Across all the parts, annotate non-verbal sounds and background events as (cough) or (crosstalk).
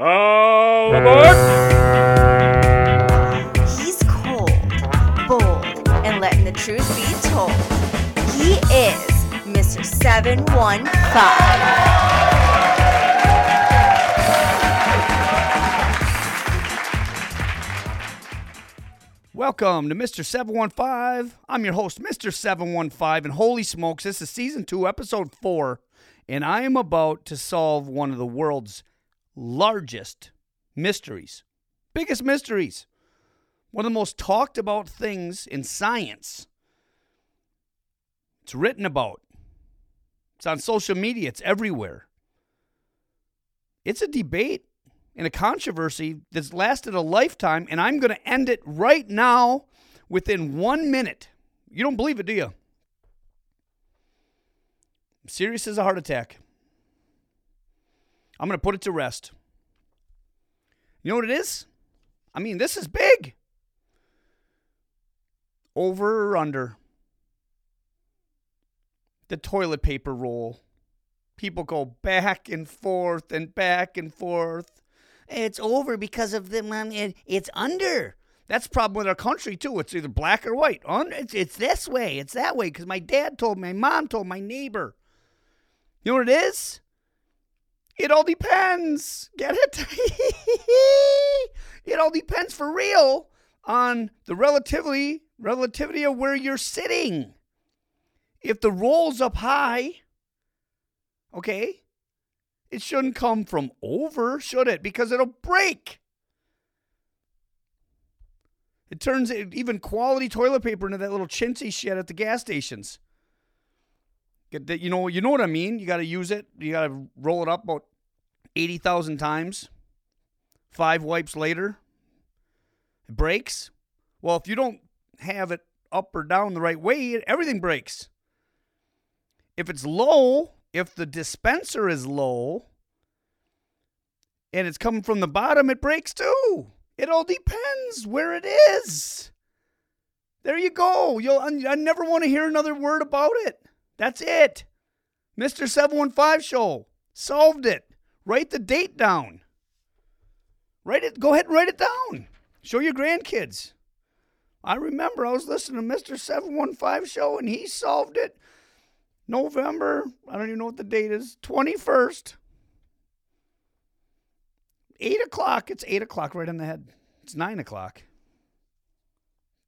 All aboard! He's cold, bold, and letting the truth be told. He is Mr. 715. Welcome to Mr. 715. I'm your host, Mr. 715, and holy smokes, this is season two, episode four, and I am about to solve one of the world's largest mysteries, biggest mysteries, one of the most talked about things in science. It's written about, it's on social media, it's everywhere. It's a debate and a controversy that's lasted a lifetime, and I'm going to end it right now within one minute. You don't believe it, do you? Serious as a heart attack. I'm going to put it to rest. You know what it is? I mean, this is big. Over or under the toilet paper roll. People go back and forth and back and forth. It's over because of the it, it's under. That's the problem with our country too. It's either black or white. It's, it's this way. It's that way. Because my dad told me, my mom told my neighbor. You know what it is? It all depends. Get it? (laughs) it all depends for real on the relativity relativity of where you're sitting. If the roll's up high, okay, it shouldn't come from over, should it? Because it'll break. It turns even quality toilet paper into that little chintzy shit at the gas stations. Get that, you know, you know what I mean. You got to use it. You got to roll it up about eighty thousand times. Five wipes later, it breaks. Well, if you don't have it up or down the right way, everything breaks. If it's low, if the dispenser is low and it's coming from the bottom, it breaks too. It all depends where it is. There you go. You'll I never want to hear another word about it. That's it. Mr. 715 show. Solved it. Write the date down. Write it go ahead and write it down. Show your grandkids. I remember I was listening to Mr. 715 show and he solved it November, I don't even know what the date is, 21st. 8 o'clock. It's 8 o'clock right in the head. It's 9 o'clock.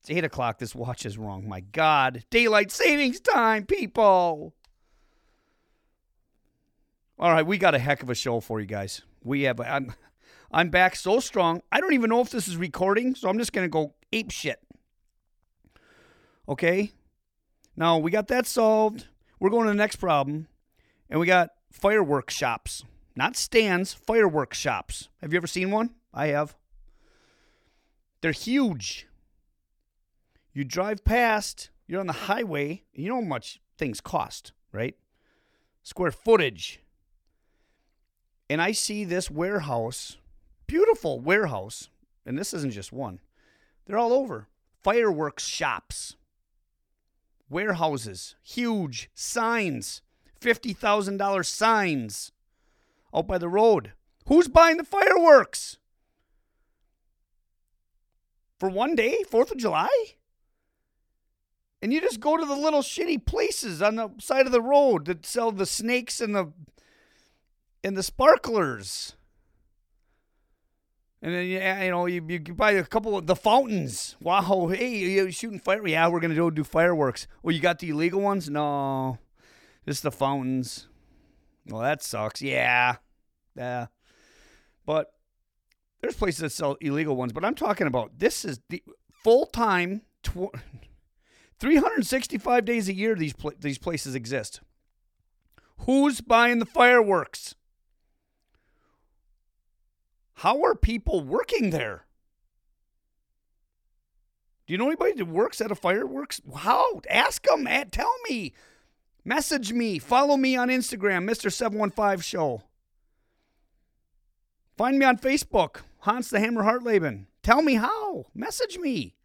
It's 8 o'clock. This watch is wrong. My God. Daylight savings time, people. All right, we got a heck of a show for you guys. We have, I'm, I'm back so strong. I don't even know if this is recording, so I'm just to go ape shit. Okay? Now, we got that solved. We're going to the next problem, and we got fireworks shops. Not stands, fireworks shops. Have you ever seen one? I have. They're huge. You drive past, you're on the highway, you know how much things cost, right? Square footage. And I see this warehouse, beautiful warehouse, and this isn't just one. They're all over. Fireworks shops warehouses, huge signs, $50,000 signs out by the road. Who's buying the fireworks? For one day, 4th of July? And you just go to the little shitty places on the side of the road that sell the snakes and the and the sparklers. And then you know you, you buy a couple of the fountains. Wow, hey, you shooting fire? Yeah, we're gonna go do fireworks. Well, you got the illegal ones? No, just the fountains. Well, that sucks. Yeah, yeah. But there's places that sell illegal ones. But I'm talking about this is the full time, tw- 365 days a year. These pl- these places exist. Who's buying the fireworks? How are people working there? Do you know anybody that works at a fireworks? How? Ask them. Eh, tell me. Message me. Follow me on Instagram, Mr. 715 Show. Find me on Facebook, Hans the Hammer Hartleben. Tell me how. Message me.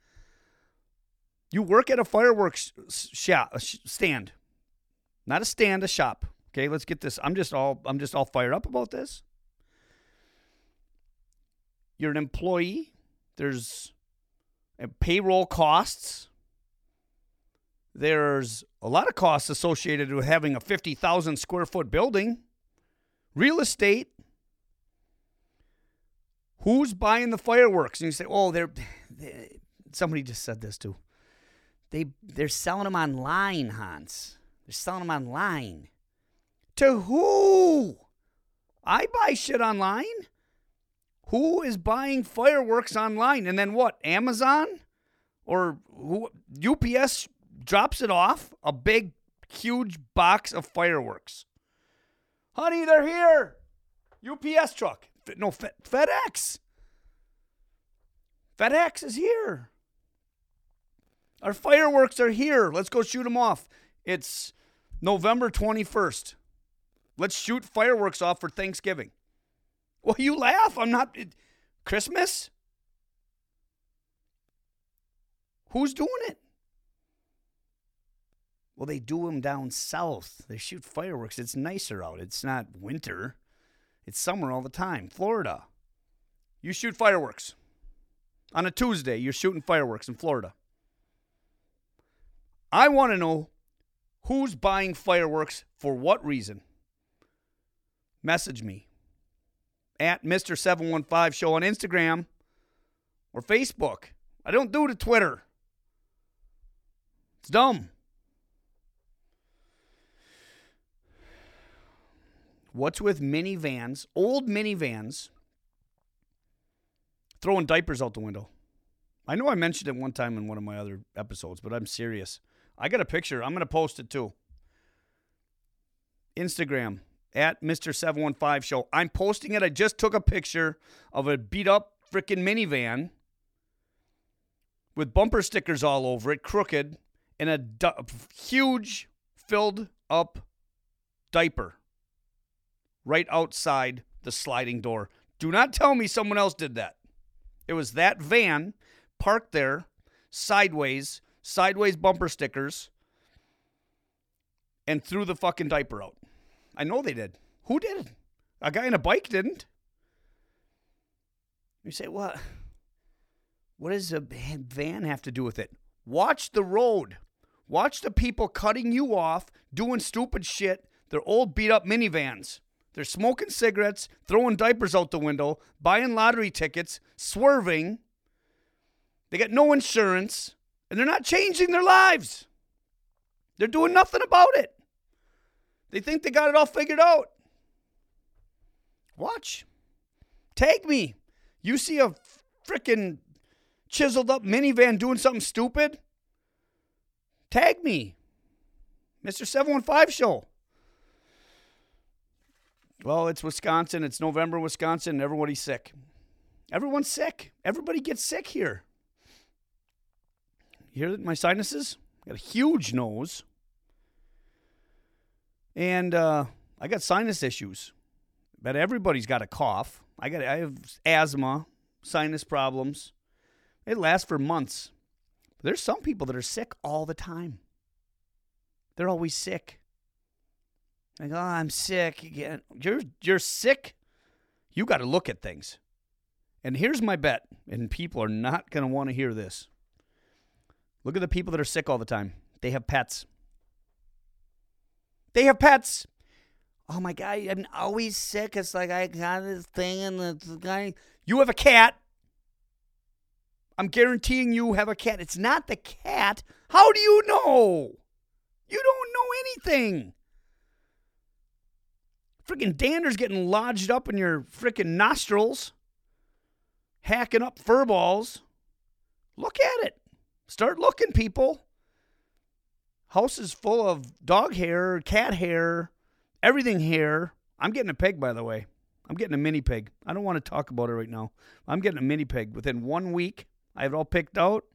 You work at a fireworks shop, stand. Not a stand, a shop. Okay, let's get this. I'm just all I'm just all fired up about this. You're an employee. There's uh, payroll costs. There's a lot of costs associated with having a 50,000 square foot building. Real estate. Who's buying the fireworks? And you say, "Oh, they're." they somebody just said this too. They they're selling them online, Hans. They're selling them online. To who? I buy shit online. Who is buying fireworks online? And then what? Amazon? Or who UPS drops it off? A big huge box of fireworks. Honey, they're here. UPS truck. No, FedEx. FedEx is here. Our fireworks are here. Let's go shoot them off. It's November 21st. Let's shoot fireworks off for Thanksgiving. Well, you laugh. I'm not. It, Christmas? Who's doing it? Well, they do them down south. They shoot fireworks. It's nicer out. It's not winter, it's summer all the time. Florida. You shoot fireworks. On a Tuesday, you're shooting fireworks in Florida. I want to know who's buying fireworks for what reason. Message me at Mr. 715 Show on Instagram or Facebook. I don't do the Twitter. It's dumb. What's with minivans, old minivans, throwing diapers out the window? I know I mentioned it one time in one of my other episodes, but I'm serious. I got a picture. I'm going to post it too. Instagram at Mr. 715 Show. I'm posting it. I just took a picture of a beat up freaking minivan with bumper stickers all over it, crooked, and a du- huge filled up diaper right outside the sliding door. Do not tell me someone else did that. It was that van parked there sideways, sideways bumper stickers, and threw the fucking diaper out. I know they did. Who did? A guy in a bike didn't. You say, what? What does a van have to do with it? Watch the road. Watch the people cutting you off, doing stupid shit. They're old beat up minivans. They're smoking cigarettes, throwing diapers out the window, buying lottery tickets, swerving. They got no insurance, and they're not changing their lives. They're doing nothing about it. They think they got it all figured out. Watch. Tag me. You see a freaking chiseled up minivan doing something stupid? Tag me. Mr. 715 Show. Well, it's Wisconsin. It's November, Wisconsin, everybody's sick. Everyone's sick. Everybody gets sick here. You hear my sinuses? I got a huge nose. And uh, I got sinus issues. But everybody's got a cough. I got I have asthma, sinus problems. It lasts for months. But there's some people that are sick all the time. They're always sick. Like, oh, I'm sick again. You're you're sick. You got to look at things. And here's my bet, and people are not going to want to hear this. Look at the people that are sick all the time. They have pets. They have pets. Oh my god, I'm always sick. It's like I got this thing and the guy. You have a cat. I'm guaranteeing you have a cat. It's not the cat. How do you know? You don't know anything. Freaking dander's getting lodged up in your freaking nostrils, hacking up fur balls. Look at it. Start looking, people. House is full of dog hair, cat hair, everything hair. I'm getting a pig, by the way. I'm getting a mini pig. I don't want to talk about it right now. I'm getting a mini pig. Within one week, I have it all picked out.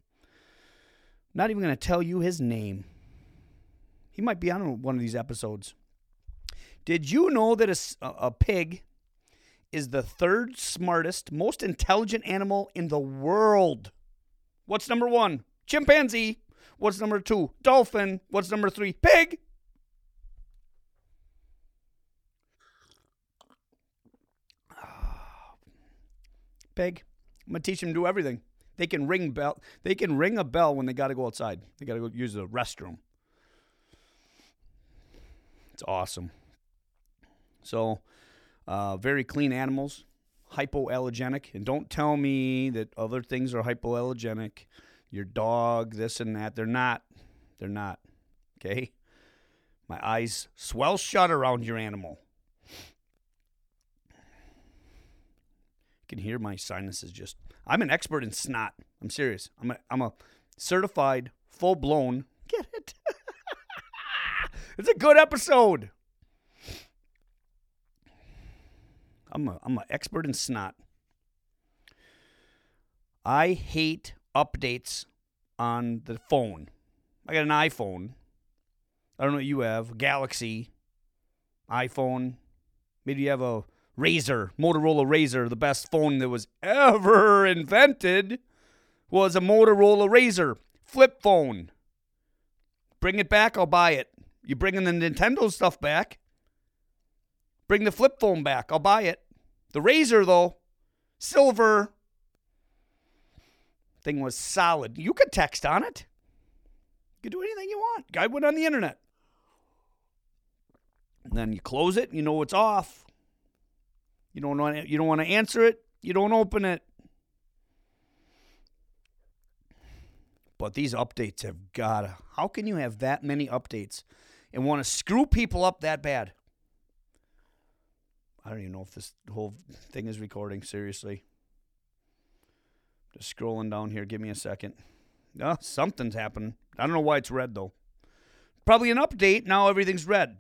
Not even going to tell you his name. He might be on one of these episodes. Did you know that a, a pig is the third smartest, most intelligent animal in the world? What's number one? Chimpanzee. What's number two? Dolphin. What's number three? Pig. (sighs) Pig. I'm gonna teach them to do everything. They can ring bell. They can ring a bell when they got to go outside. They got to go use the restroom. It's awesome. So, uh, very clean animals, hypoallergenic, and don't tell me that other things are hypoallergenic. Your dog, this and that. They're not. They're not. Okay. My eyes swell shut around your animal. You can hear my sinuses just. I'm an expert in snot. I'm serious. I'm a, I'm a certified, full blown. Get it? (laughs) it's a good episode. I'm a, I'm an expert in snot. I hate updates on the phone. I got an iPhone. I don't know what you have. Galaxy, iPhone. Maybe you have a RAZR, Motorola RAZR, the best phone that was ever (laughs) invented was a Motorola RAZR flip phone. Bring it back, I'll buy it. You bringing the Nintendo stuff back? Bring the flip phone back, I'll buy it. The RAZR though, silver thing was solid. You could text on it. You could do anything you want. Guy went on the internet. And then you close it, you know it's off. You don't want to, you don't want to answer it, you don't open it. But these updates have got to. How can you have that many updates and want to screw people up that bad? I don't even know if this whole thing is recording. Seriously. Just scrolling down here. Give me a second. No, something's happened. I don't know why it's red, though. Probably an update. Now everything's red.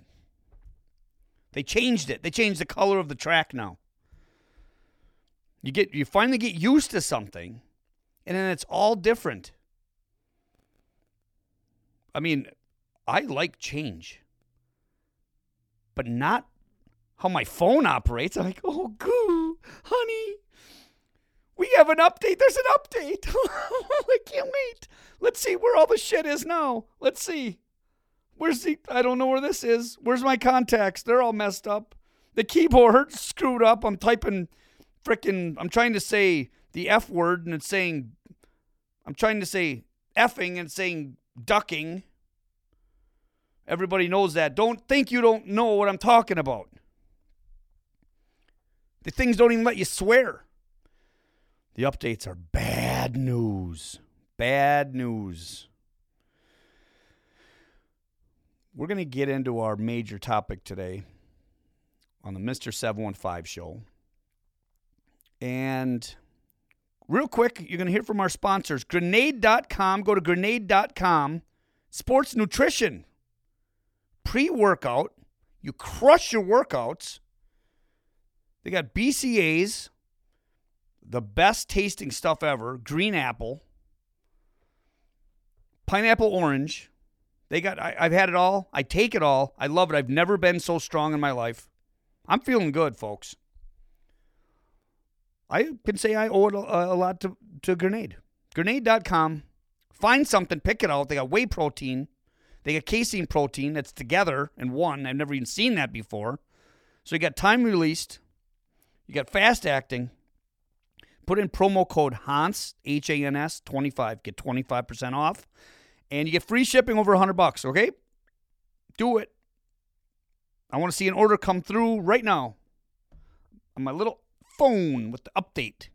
They changed it. They changed the color of the track now. You get you finally get used to something, and then it's all different. I mean, I like change, but not how my phone operates. I'm like, oh, goo, honey, we have an update. There's an update. (laughs) I can't wait. Let's see where all the shit is now. Let's see. Where's the? I don't know where this is. Where's my contacts? They're all messed up. The keyboard screwed up. I'm typing freaking. I'm trying to say the F word and it's saying. I'm trying to say effing and saying ducking. Everybody knows that. Don't think you don't know what I'm talking about. The things don't even let you swear. The updates are bad news. Bad news. We're going to get into our major topic today on the Mr. 715 show. And real quick, you're going to hear from our sponsors grenade.com. Go to grenade.com. Sports nutrition, pre workout. You crush your workouts. They got BCAAs, the best tasting stuff ever green apple, pineapple orange. They got, I, have had it all. I take it all. I love it. I've never been so strong in my life. I'm feeling good, folks. I can say I owe it a, a lot to, to Grenade. Grenade.com. Find something, pick it out. They got whey protein. They got casein protein that's together in one. I've never even seen that before. So you got time released. You got fast acting. Put in promo code HANS, H A N S 25. Get 25% off. And you get free shipping over 100 bucks, okay? Do it. I want to see an order come through right now on my little phone with the update.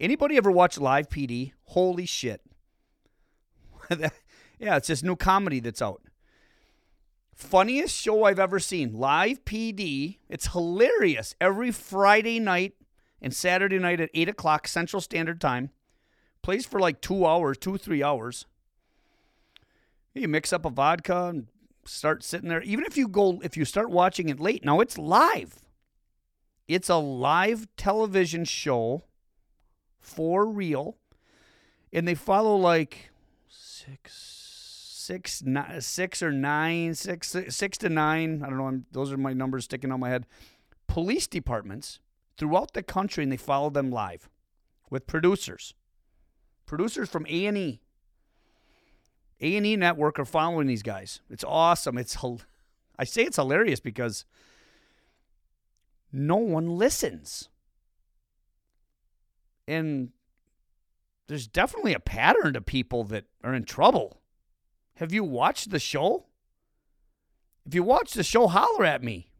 Anybody ever watch Live PD? Holy shit. (laughs) yeah, it's this new comedy that's out. Funniest show I've ever seen. Live PD. It's hilarious. Every Friday night and Saturday night at 8 o'clock Central Standard Time. Plays for like two hours, two, three hours. You mix up a vodka and start sitting there. Even if you go, if you start watching it late, now it's live. It's a live television show for real. And they follow like six, six, nine, six or nine, six, six to nine. I don't know. I'm, those are my numbers sticking on my head. Police departments throughout the country, and they follow them live with producers. Producers from A and E, A and E Network are following these guys. It's awesome. It's I say it's hilarious because no one listens. And there's definitely a pattern to people that are in trouble. Have you watched the show? If you watch the show, holler at me.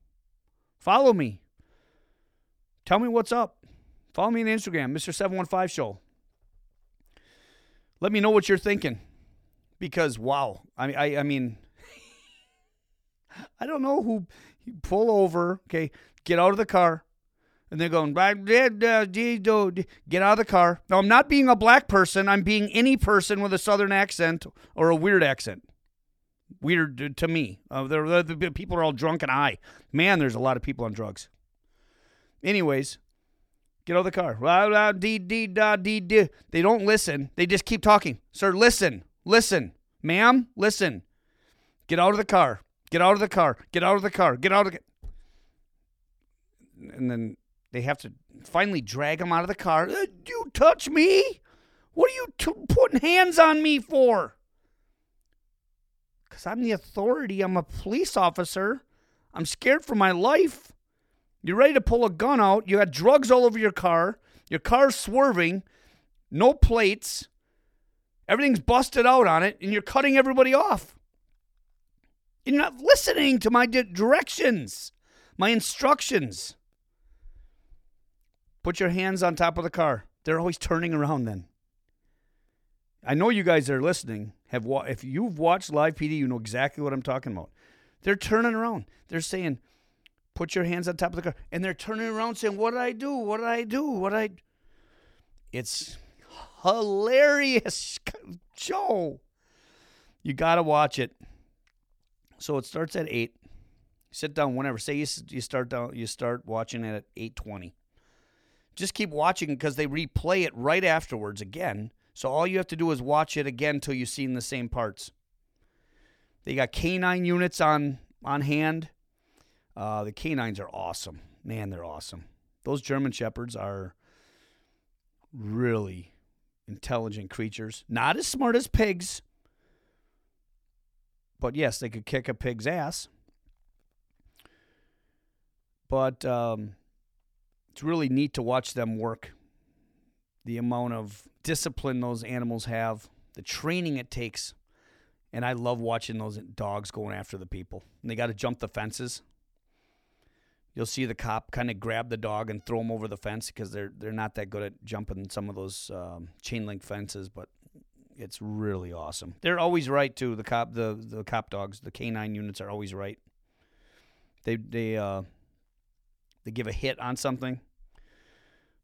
Follow me. Tell me what's up. Follow me on Instagram, Mr. 715 Show. Let me know what you're thinking. Because wow, I mean I, I mean (laughs) I don't know who pull over, okay, get out of the car, and they're going, get out of the car. Now, I'm not being a black person. I'm being any person with a southern accent or a weird accent. Weird to me. Uh, they're, the people are all drunk and high. Man, there's a lot of people on drugs. Anyways, get out of the car. They don't listen. They just keep talking. Sir, listen. Listen. Ma'am, listen. Get out of the car. Get out of the car. Get out of the car. Get out of the And then they have to finally drag him out of the car. Uh, you touch me? What are you t- putting hands on me for? Because I'm the authority. I'm a police officer. I'm scared for my life. You're ready to pull a gun out. You got drugs all over your car. Your car's swerving. No plates. Everything's busted out on it, and you're cutting everybody off. You're not listening to my directions, my instructions. Put your hands on top of the car. They're always turning around then. I know you guys are listening. Have wa- if you've watched live PD, you know exactly what I'm talking about. They're turning around. They're saying, "Put your hands on top of the car," and they're turning around saying, "What did I do? What did I do? What did I?" It's hilarious (laughs) joe You gotta watch it. So it starts at eight. Sit down whenever. Say you, you start down. You start watching it at eight twenty just keep watching because they replay it right afterwards again. So all you have to do is watch it again until you've seen the same parts. They got canine units on on hand. Uh, the canines are awesome. Man, they're awesome. Those German shepherds are really intelligent creatures. Not as smart as pigs, but yes, they could kick a pig's ass. But um, it's really neat to watch them work. The amount of discipline those animals have, the training it takes. And I love watching those dogs going after the people. And they got to jump the fences. You'll see the cop kind of grab the dog and throw him over the fence because they're they're not that good at jumping some of those um, chain link fences, but it's really awesome. They're always right too. The cop the the cop dogs, the canine units are always right. They they uh, they give a hit on something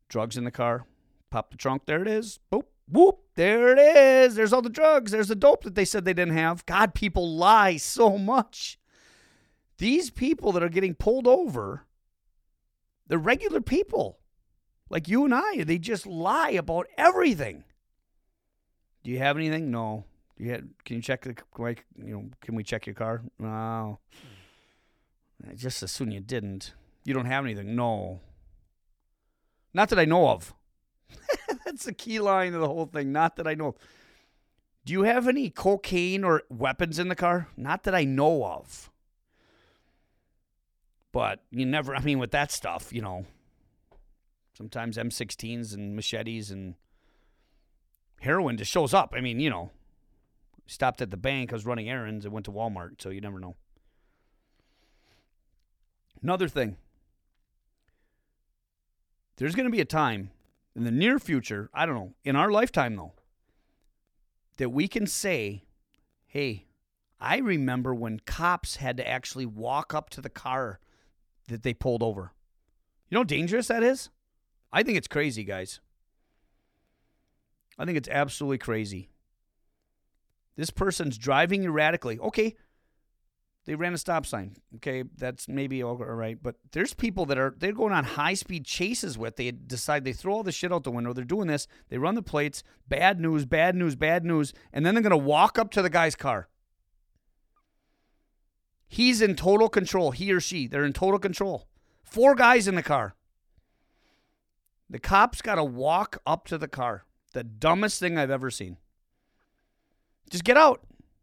drugs in the car. Pop the trunk. There it is. Boop. Whoop. There it is. There's all the drugs. There's the dope that they said they didn't have. God, people lie so much. These people that are getting pulled over, they're regular people like you and I. They just lie about everything. Do you have anything? No. Do you have, can you check the like? You know, can we check your car? No. Just as soon you didn't. You don't have anything. No. Not that I know of. (laughs) That's the key line of the whole thing. Not that I know. Do you have any cocaine or weapons in the car? Not that I know of. But you never, I mean, with that stuff, you know, sometimes M16s and machetes and heroin just shows up. I mean, you know, stopped at the bank, I was running errands, I went to Walmart, so you never know. Another thing there's going to be a time in the near future, I don't know, in our lifetime though, that we can say, hey, I remember when cops had to actually walk up to the car that they pulled over. You know how dangerous that is? I think it's crazy, guys. I think it's absolutely crazy. This person's driving erratically. Okay, they ran a stop sign. Okay, that's maybe all right, but there's people that are they're going on high speed chases with. They decide they throw all the shit out the window. They're doing this. They run the plates. Bad news, bad news, bad news, and then they're gonna walk up to the guy's car. He's in total control. He or she, they're in total control. Four guys in the car. The cops got to walk up to the car. The dumbest thing I've ever seen. Just get out.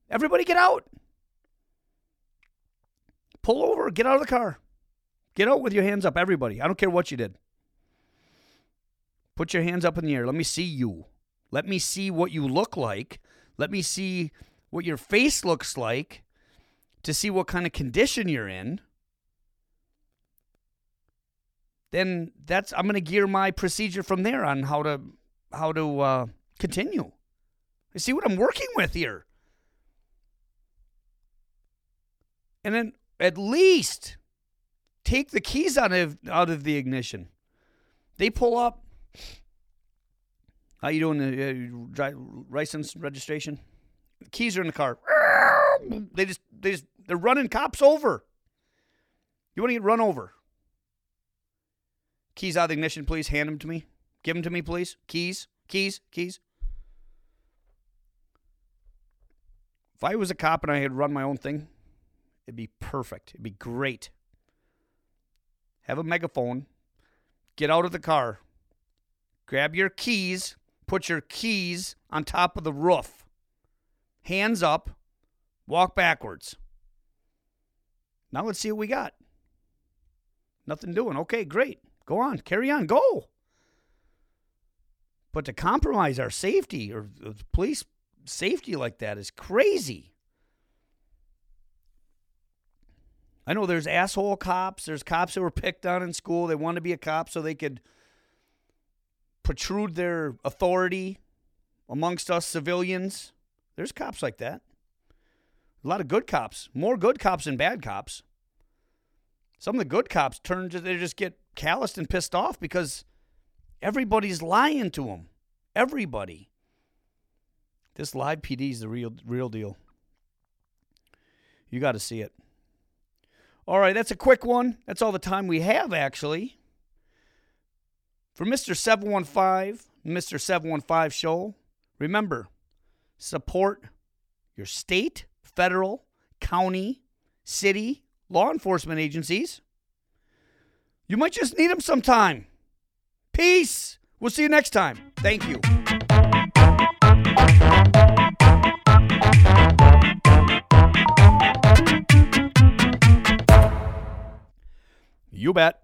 Everybody get out. Pull over, get out of the car. Get out with your hands up, everybody. I don't care what you did. Put your hands up in the air. Let me see you. Let me see what you look like. Let me see what your face looks like to see what kind of condition you're in. Then that's I'm going to gear my procedure from there on how to how to uh, continue. I see what I'm working with here. And then at least take the keys out of out of the ignition. They pull up. How you doing? The uh, license registration. The keys are in the car. Mm. They just they just they're running cops over. You want to get run over? Keys out of the ignition, please. Hand them to me. Give them to me, please. Keys, keys, keys. If I was a cop and I had run my own thing, it'd be perfect. It'd be great. Have a megaphone. Get out of the car. Grab your keys. Put your keys on top of the roof. Hands up. Walk backwards. Now let's see what we got. Nothing doing. Okay, great. Go on. Carry on. Go. But to compromise our safety or police safety like that is crazy. I know there's asshole cops. There's cops that were picked on in school. They want to be a cop so they could protrude their authority amongst us civilians. There's cops like that. A lot of good cops, more good cops than bad cops. Some of the good cops turn to they just get calloused and pissed off because everybody's lying to them. Everybody. This live PD is the real real deal. You got to see it. All right, that's a quick one. That's all the time we have actually. For Mr. 715, Mr. 715 show, remember, support your state, federal, county, city, law enforcement agencies. You might just need them sometime. Peace. We'll see you next time. Thank you. You bet.